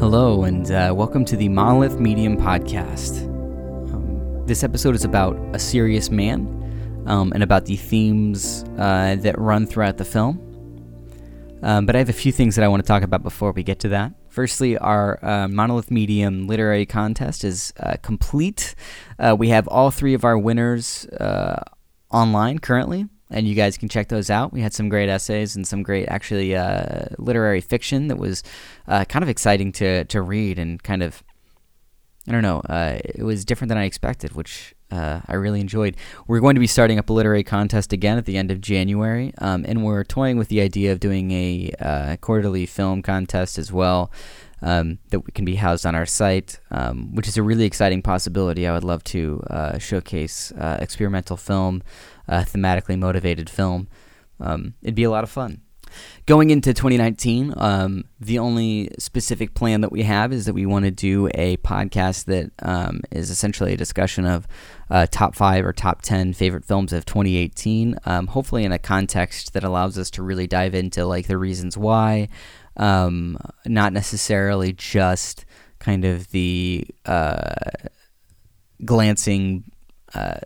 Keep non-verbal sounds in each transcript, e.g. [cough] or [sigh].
Hello, and uh, welcome to the Monolith Medium podcast. Um, this episode is about a serious man um, and about the themes uh, that run throughout the film. Um, but I have a few things that I want to talk about before we get to that. Firstly, our uh, Monolith Medium literary contest is uh, complete. Uh, we have all three of our winners uh, online currently and you guys can check those out. We had some great essays and some great, actually, uh, literary fiction that was uh, kind of exciting to to read and kind of, I don't know, uh, it was different than I expected, which uh, I really enjoyed. We're going to be starting up a literary contest again at the end of January, um, and we're toying with the idea of doing a uh, quarterly film contest as well. Um, that can be housed on our site, um, which is a really exciting possibility. I would love to uh, showcase experimental film uh, thematically motivated film. Um, it'd be a lot of fun. Going into 2019, um, the only specific plan that we have is that we want to do a podcast that um, is essentially a discussion of uh, top five or top 10 favorite films of 2018, um, hopefully in a context that allows us to really dive into like the reasons why, um, not necessarily just kind of the uh, glancing uh,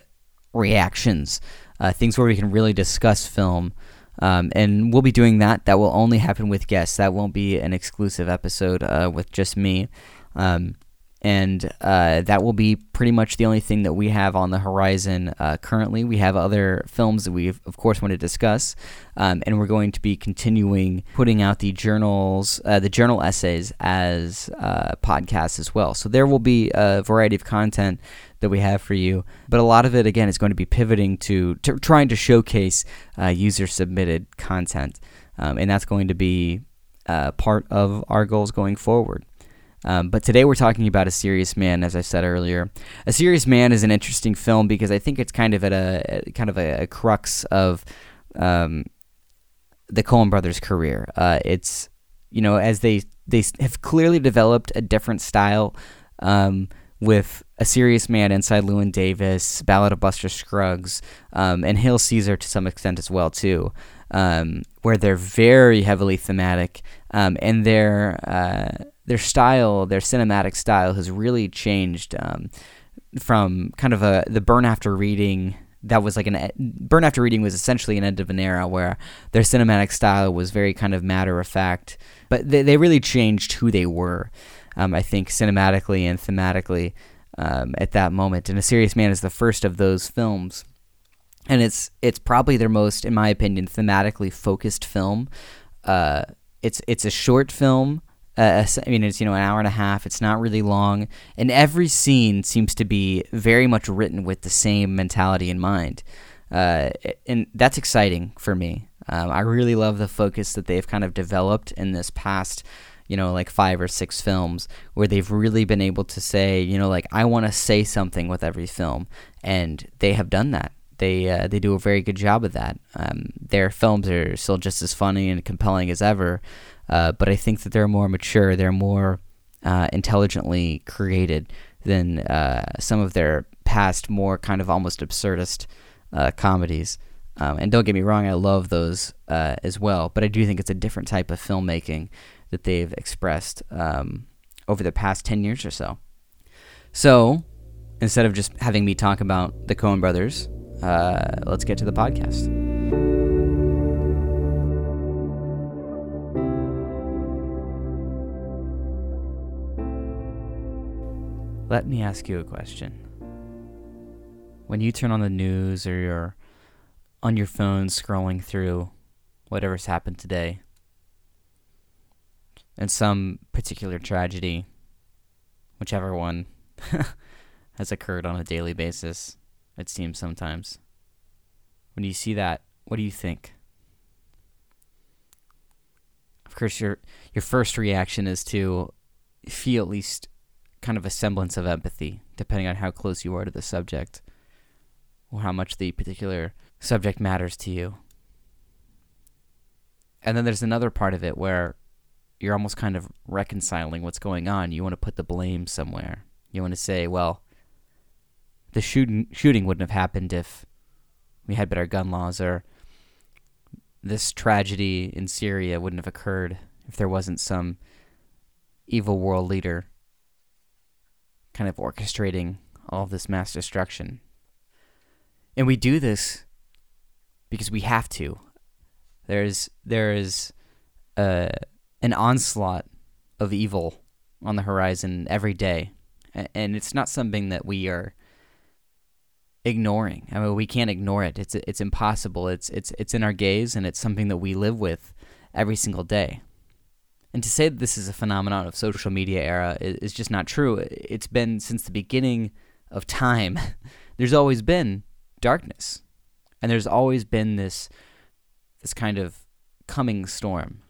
reactions uh, things where we can really discuss film. Um, and we'll be doing that. That will only happen with guests. That won't be an exclusive episode uh, with just me. Um, and uh, that will be pretty much the only thing that we have on the horizon uh, currently. We have other films that we, of course, want to discuss, um, and we're going to be continuing putting out the journals, uh, the journal essays as uh, podcasts as well. So there will be a variety of content that we have for you. But a lot of it, again, is going to be pivoting to, to trying to showcase uh, user submitted content. Um, and that's going to be uh, part of our goals going forward. Um, but today we're talking about A Serious Man, as I said earlier. A Serious Man is an interesting film because I think it's kind of at a, kind of a, a crux of um, the Coen brothers' career. Uh, it's you know as they they have clearly developed a different style um, with a Serious Man inside Llewyn Davis, Ballad of Buster Scruggs, um, and Hail Caesar to some extent as well too, um, where they're very heavily thematic, um, and their uh, their style, their cinematic style, has really changed um, from kind of a the burn after reading. That was like an burn after reading was essentially an end of an era where their cinematic style was very kind of matter of fact, but they, they really changed who they were. Um, I think cinematically and thematically um, at that moment. And A Serious Man is the first of those films, and it's it's probably their most, in my opinion, thematically focused film. Uh, it's it's a short film. Uh, I mean, it's you know an hour and a half. It's not really long, and every scene seems to be very much written with the same mentality in mind, uh, and that's exciting for me. Um, I really love the focus that they've kind of developed in this past you know, like five or six films where they've really been able to say, you know, like I want to say something with every film, and they have done that. They uh, they do a very good job of that. Um, their films are still just as funny and compelling as ever, uh, but I think that they're more mature. They're more uh, intelligently created than uh, some of their past, more kind of almost absurdist uh, comedies. Um, and don't get me wrong, I love those uh, as well, but I do think it's a different type of filmmaking that they've expressed um, over the past 10 years or so. So, instead of just having me talk about the Coen brothers, uh, let's get to the podcast. Let me ask you a question. When you turn on the news or you're on your phone scrolling through whatever's happened today, and some particular tragedy, whichever one [laughs] has occurred on a daily basis, it seems sometimes. When you see that, what do you think? Of course, your your first reaction is to feel at least kind of a semblance of empathy, depending on how close you are to the subject or how much the particular subject matters to you. And then there's another part of it where you're almost kind of reconciling what's going on. You want to put the blame somewhere. You want to say, well, the shooting shooting wouldn't have happened if we had better gun laws, or this tragedy in Syria wouldn't have occurred if there wasn't some evil world leader kind of orchestrating all of this mass destruction. And we do this because we have to. There's there is uh, an onslaught of evil on the horizon every day, and it's not something that we are ignoring. I mean, we can't ignore it. It's it's impossible. It's it's it's in our gaze, and it's something that we live with every single day. And to say that this is a phenomenon of social media era is, just not true. It's been since the beginning of time. [laughs] there's always been darkness, and there's always been this this kind of coming storm,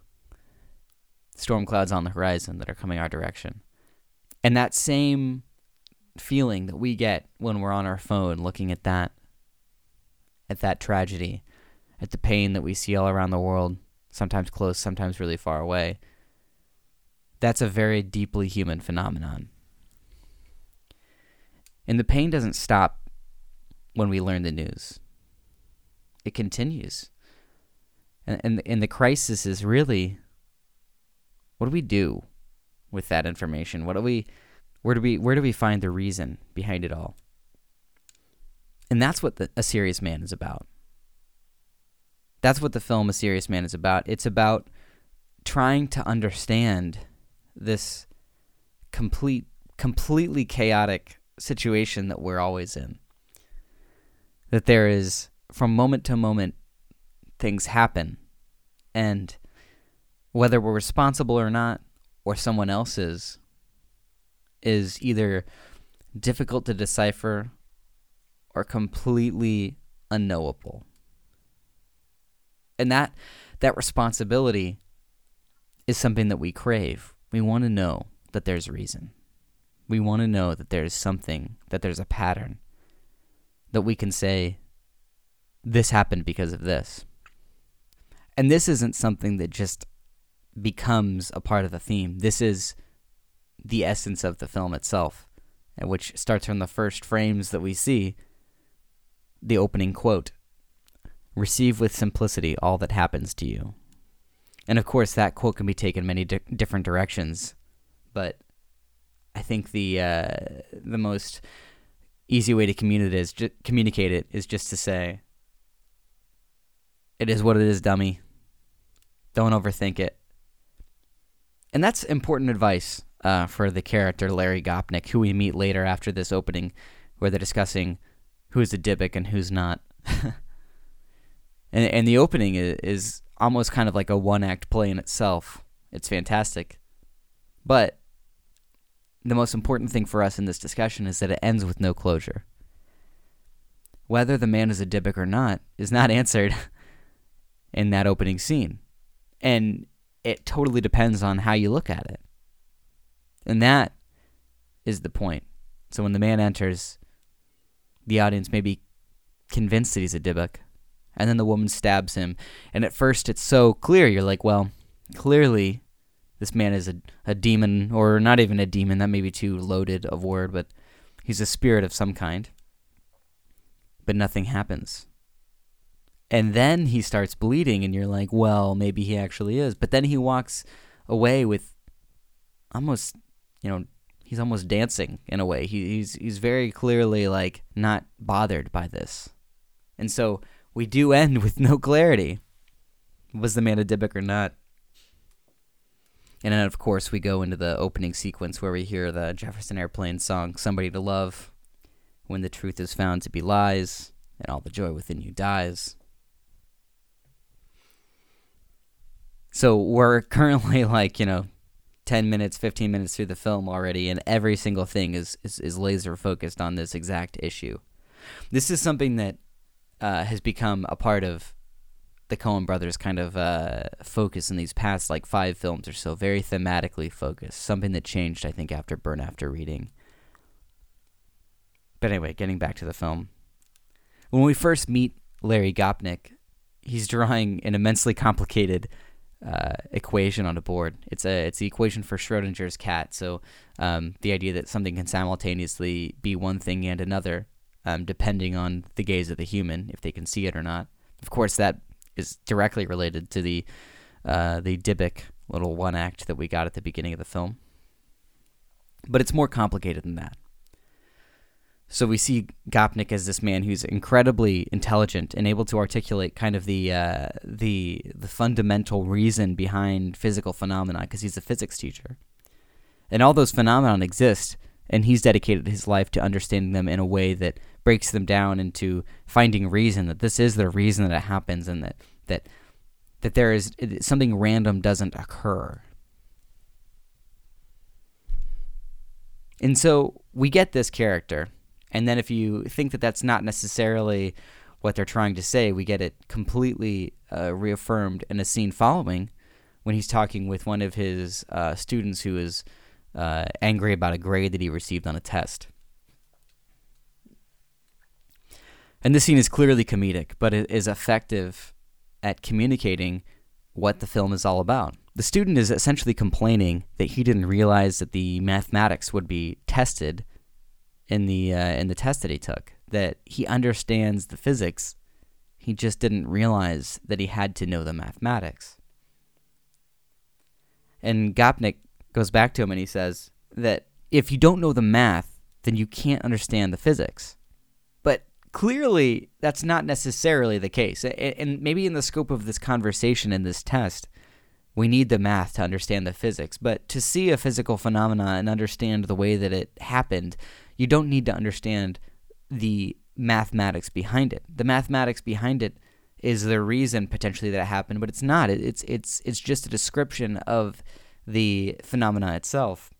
storm clouds on the horizon that are coming our direction, and that same feeling that we get when we're on our phone looking at that at that tragedy, at the pain that we see all around the world, sometimes close, sometimes really far away. That's a very deeply human phenomenon. And the pain doesn't stop when we learn the news. It continues. And and, and the crisis is really what do we do with that information? What do we where do we where do we find the reason behind it all? And that's what the, a serious man is about. That's what the film A Serious Man is about. It's about trying to understand this complete completely chaotic situation that we're always in. That there is from moment to moment things happen and whether we're responsible or not or someone else is is either difficult to decipher or completely unknowable. And that that responsibility is something that we crave. We want to know that there's reason. We want to know that there's something, that there's a pattern that we can say this happened because of this. And this isn't something that just becomes a part of the theme. This is the essence of the film itself, which starts from the first frames that we see. The opening quote Receive with simplicity all that happens to you. And of course, that quote can be taken many di- different directions, but I think the uh, the most easy way to communicate is ju- communicate it is just to say, "It is what it is, dummy. Don't overthink it." And that's important advice uh, for the character Larry Gopnik, who we meet later after this opening, where they're discussing who's a Dybbuk and who's not. [laughs] and and the opening is, is almost kind of like a one act play in itself. It's fantastic, but the most important thing for us in this discussion is that it ends with no closure. Whether the man is a Dybbuk or not is not [laughs] answered in that opening scene. And it totally depends on how you look at it. And that is the point. So when the man enters, the audience may be convinced that he's a Dybbuk, and then the woman stabs him. And at first, it's so clear. You're like, well, clearly, this man is a, a demon, or not even a demon. That may be too loaded of word, but he's a spirit of some kind. But nothing happens. And then he starts bleeding, and you're like, well, maybe he actually is. But then he walks away with almost you know, he's almost dancing in a way. He, he's he's very clearly like not bothered by this, and so we do end with no clarity. Was the man a Dybbuk or not? And then, of course, we go into the opening sequence where we hear the Jefferson Airplane song, Somebody to Love, when the truth is found to be lies, and all the joy within you dies. So we're currently [laughs] like, you know, 10 minutes, 15 minutes through the film already, and every single thing is, is, is laser focused on this exact issue. This is something that uh, has become a part of the Coen brothers' kind of uh, focus in these past like five films or so, very thematically focused. Something that changed, I think, after Burn After Reading. But anyway, getting back to the film. When we first meet Larry Gopnik, he's drawing an immensely complicated uh, equation on a board. It's a it's the equation for Schrodinger's cat. So um, the idea that something can simultaneously be one thing and another, um, depending on the gaze of the human, if they can see it or not. Of course, that is directly related to the uh, the Dybbuk little one act that we got at the beginning of the film. But it's more complicated than that. So we see Gopnik as this man who's incredibly intelligent and able to articulate kind of the uh, the the fundamental reason behind physical phenomena because he's a physics teacher, and all those phenomena exist, and he's dedicated his life to understanding them in a way that breaks them down into finding reason that this is the reason that it happens and that that that there is something random doesn't occur. And so we get this character and then if you think that that's not necessarily what they're trying to say, we get it completely uh, reaffirmed in a scene following when he's talking with one of his uh, students who is uh, angry about a grade that he received on a test. And this scene is clearly comedic, but it is effective at communicating what the film is all about. The student is essentially complaining that he didn't realize that the mathematics would be tested in the uh, in the test that he took that he understands the physics. He just didn't realize that he had to know the mathematics. And Gopnik goes back to him and he says that if you don't know the math, then you can't understand the physics. But clearly, that's not necessarily the case. And maybe in the scope of this conversation and this test, we need the math to understand the physics. But to see a physical phenomena and understand the way that it happened you don't need to understand the mathematics behind it. The mathematics behind it is the reason potentially that it happened, but it's not. It's it's it's just a description of the phenomena itself.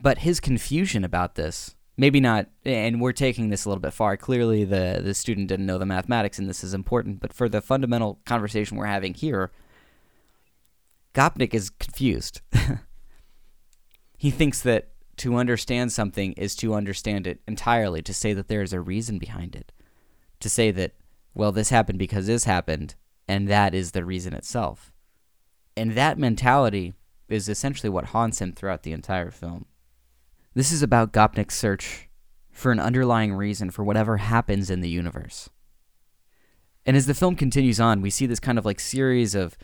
But his confusion about this, maybe not, and we're taking this a little bit far. Clearly, the the student didn't know the mathematics, and this is important. But for the fundamental conversation we're having here, Gopnik is confused. [laughs] he thinks that to understand something is to understand it entirely, to say that there is a reason behind it, to say that, well, this happened because this happened, and that is the reason itself. And that mentality is essentially what haunts him throughout the entire film. This is about Gopnik's search for an underlying reason for whatever happens in the universe. And as the film continues on, we see this kind of like series of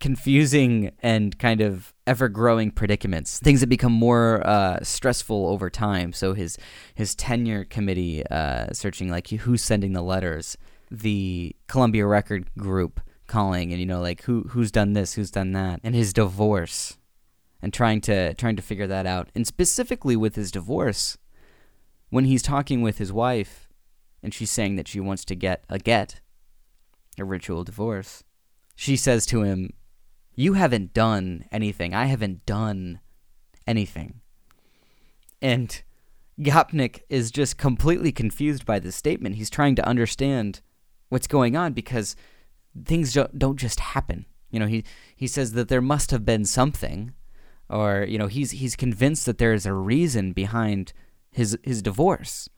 confusing and kind of ever growing predicaments, things that become more uh, stressful over time. So his his tenure committee uh, searching like who's sending the letters, the Columbia Record Group calling, and you know like who who's done this, who's done that, and his divorce, and trying to trying to figure that out, and specifically with his divorce, when he's talking with his wife, and she's saying that she wants to get a get, a ritual divorce. She says to him, you haven't done anything. I haven't done anything. And Gopnik is just completely confused by this statement. He's trying to understand what's going on because things don't just happen. You know, he he says that there must have been something, or you know, he's he's convinced that there is a reason behind his his divorce.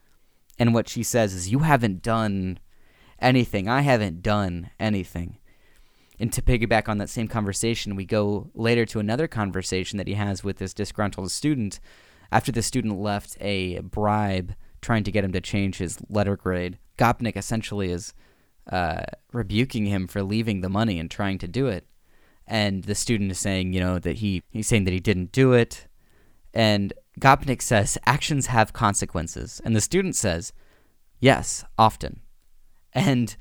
And what she says is, "You haven't done anything. I haven't done anything." And to piggyback on that same conversation, we go later to another conversation that he has with this disgruntled student after the student left a bribe trying to get him to change his letter grade. Gopnik essentially is uh, rebuking him for leaving the money and trying to do it. And the student is saying, you know, that he he's saying that he didn't do it. And Gopnik says actions have consequences. And the student says, yes, often. And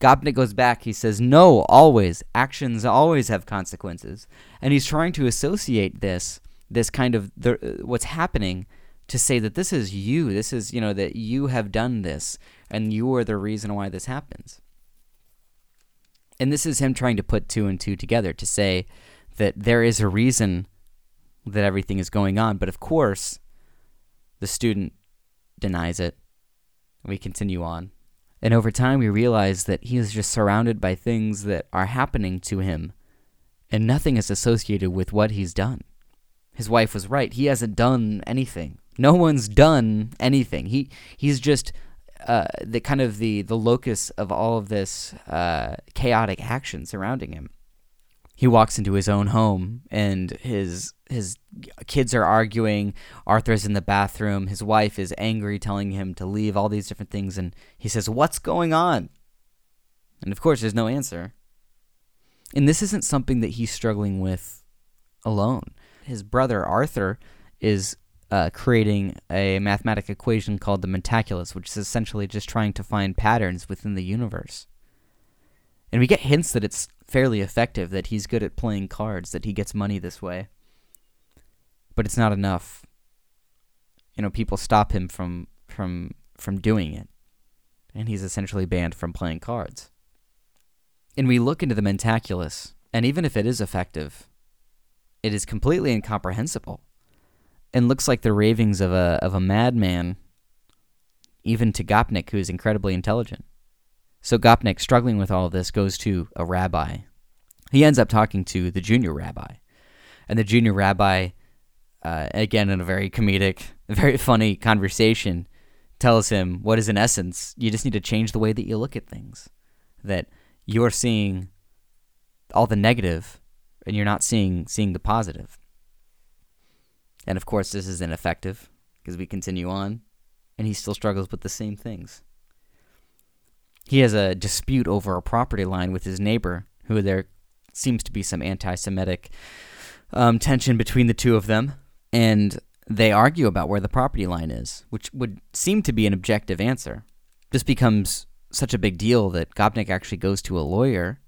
Gopnik goes back. He says, No, always. Actions always have consequences. And he's trying to associate this, this kind of the, what's happening, to say that this is you. This is, you know, that you have done this and you are the reason why this happens. And this is him trying to put two and two together to say that there is a reason that everything is going on. But of course, the student denies it. We continue on. And over time, we realize that he is just surrounded by things that are happening to him, and nothing is associated with what he's done. His wife was right. He hasn't done anything. No one's done anything. He he's just uh, the kind of the the locus of all of this uh, chaotic action surrounding him. He walks into his own home and his his kids are arguing. Arthur's in the bathroom. His wife is angry telling him to leave all these different things. And he says what's going on? And of course there's no answer. And this isn't something that he's struggling with alone. His brother arthur is uh, creating a mathematical equation called the Mentaculus, which is essentially just trying to find patterns within the universe. And we get hints that it's fairly effective, that he's good at playing cards, that he gets money this way. But it's not enough. You know, people stop him from from from doing it. And he's essentially banned from playing cards. And we look into the Mentaculus, and even if it is effective, it is completely incomprehensible and looks like the ravings of a of a madman, even to Gopnik, who is incredibly intelligent. So Gopnik, struggling with all of this, goes to a rabbi. He ends up talking to the junior rabbi, and the junior rabbi, uh, again in a very comedic, [laughs] very funny conversation, tells him what is in essence you just need to change the way that you look at things, that you're seeing all the negative, and you're not seeing seeing the positive. And of course, this is ineffective because we continue on, and he still struggles with the same things. He has a dispute over a property line with his neighbor, who there seems to be some anti Semitic um, tension between the two of them, and they argue about where the property line is, which would seem to be an objective answer. This becomes such a big deal that Gopnik actually goes to a lawyer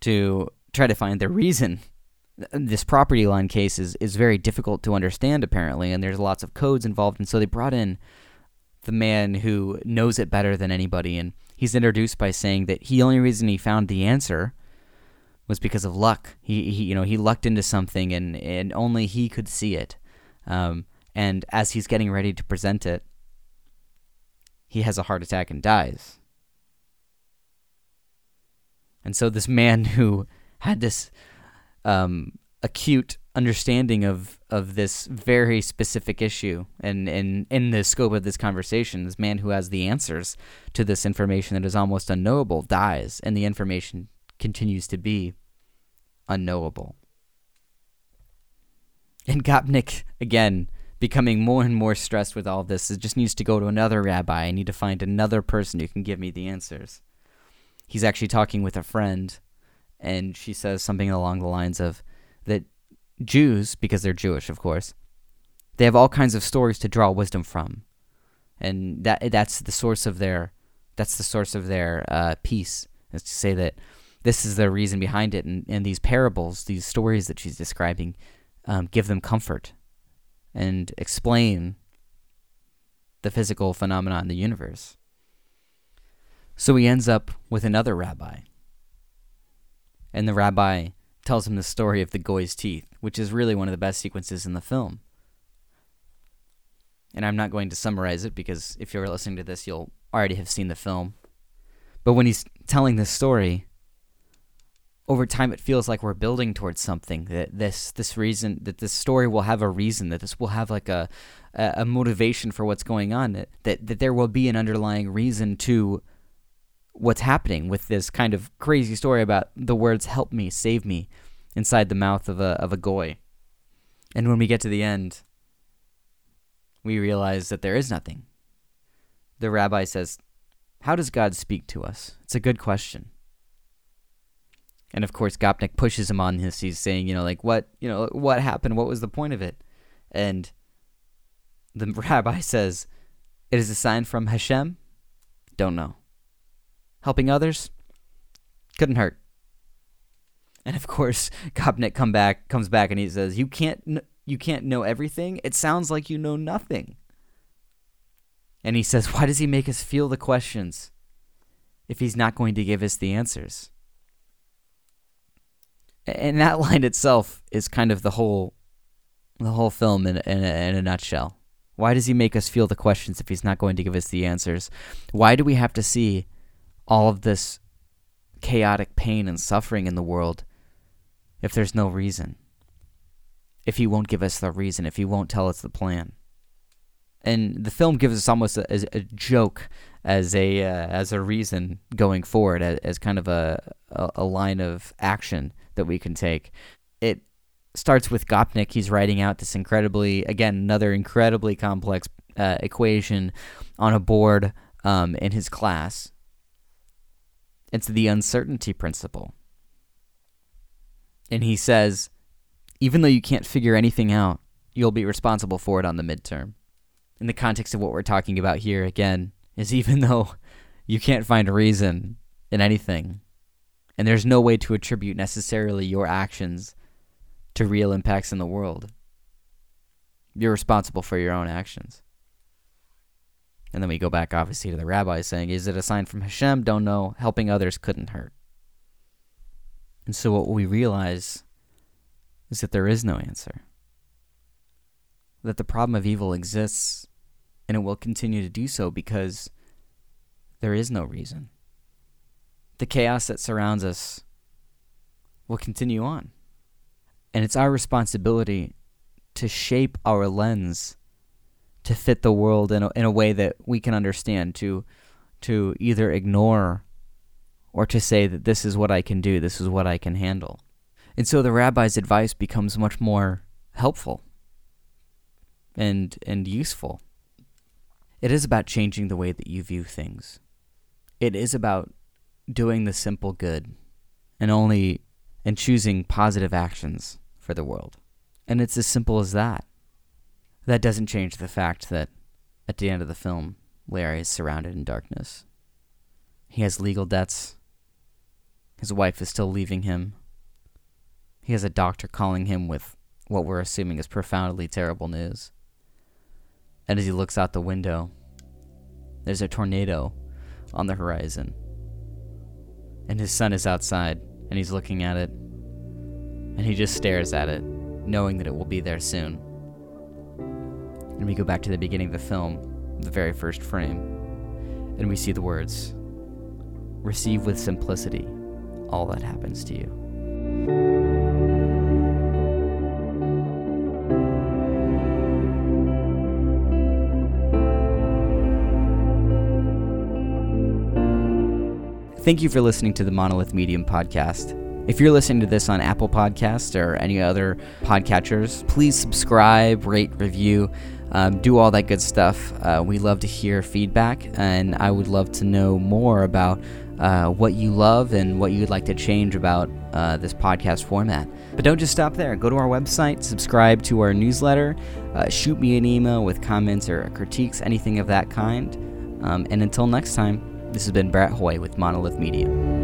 to try to find the reason this property line case is, is very difficult to understand apparently and there's lots of codes involved and so they brought in the man who knows it better than anybody and he's introduced by saying that the only reason he found the answer was because of luck. He, he you know he lucked into something and, and only he could see it. Um, and as he's getting ready to present it he has a heart attack and dies. And so this man [laughs] who had this um, acute understanding of of this very specific issue and in in the scope of this conversation this man who has the answers to this information that is almost unknowable dies and the information continues to be unknowable. And Gopnik again becoming more and more stressed with all this it just needs to go to another rabbi. I need to find another person who can give me the answers. He's actually talking with a friend and she says something along the lines of that Jews, because they're Jewish, of course, they have all kinds of stories to draw wisdom from, and that that's the source of their that's the source of their uh, peace. Is to say that this is the reason behind it, and, and these parables, these stories that she's describing, um, give them comfort and explain the physical phenomena in the universe. So he ends up with another rabbi and the rabbi tells him the story of the goy's teeth, which is really one of the best sequences in the film. And I'm not going to summarize it because if you're listening to this, you'll already have seen the film. But when he's telling this story, over time it feels like we're building towards something that this this reason that this story will have a reason that this will have like a a, motivation for what's going on that, that that there will be an underlying reason to what's happening with this kind of crazy story about the words "help me, save me" inside the mouth of a of a goy. And when we get to the end, we realize that there is nothing. The rabbi says, "How does God speak to us?" It's a good question. And of course, Gopnik pushes him on this. He's saying, you know, like what, you know, what happened? What was the point of it? And the [laughs] rabbi says, "It is a sign from Hashem." Don't know helping others couldn't hurt. And of course, [laughs] Gopnik come back comes back and he says, "You can't you can't know everything. It sounds like you know nothing." And he says, "Why does he make us feel the questions if he's not going to give us the answers?" And that line itself is kind of the whole the whole film in in a, in a nutshell. Why does he make us feel the questions if he's not going to give us the answers? Why do we have to see all of this chaotic pain and suffering in the world if there's no reason? If he won't give us the reason, if he won't tell us the plan. And the film gives us almost a, a joke as a uh, as a reason going forward, as, as kind of a, a, a line of action that we can take. It starts with Gopnik. He's writing out this incredibly, again, another incredibly complex uh, equation on a board um, in his class. It's the uncertainty principle. And he says, even though you can't figure anything out, you'll be responsible for it on the midterm. In the context of what we're talking about here, again, is even [laughs] though you can't find a reason in anything, and there's no way to attribute necessarily your actions to real impacts in the world, you're responsible for your own actions. And then we go back, obviously, to the rabbi saying, Is it a sign from Hashem? Don't know. Helping others couldn't hurt. And so what we realize is that there is no answer. That the problem of evil exists and it will continue to do so because there is no reason. The chaos that surrounds us will continue on. And it's our responsibility to shape our lens to fit the world in a, in a way that we can understand, to, to either ignore or to say that this is what I can do, this is what I can handle. And so the rabbi's advice becomes much more helpful and and useful. It is about changing the way that you view things. It is about doing the simple good and only and choosing positive actions for the world. And it's as simple as that. That doesn't change the fact that at the end of the film, Larry is surrounded in darkness. He has legal debts his wife is still leaving him. He has a doctor calling him with what we're assuming is profoundly terrible news. And as he looks out the window, there's a tornado on the horizon. And his son is outside, and he's looking at it. And he just stares at it, knowing that it will be there soon. And we go back to the beginning of the film, the very first frame, and we see the words Receive with simplicity all that happens to you. Thank you for listening to the Monolith Medium podcast. If you're listening to this on Apple Podcasts or any other podcatchers, please subscribe, rate, review, um, do all that good stuff. Uh, we love to hear feedback, and I would love to know more about uh, what you love and what you'd like to change about uh, this podcast format. But don't just stop there. Go to our website, subscribe to our newsletter, uh, shoot me an email with comments or critiques, anything of that kind. Um, and until next time, this has been Brett Hoy with Monolith Media.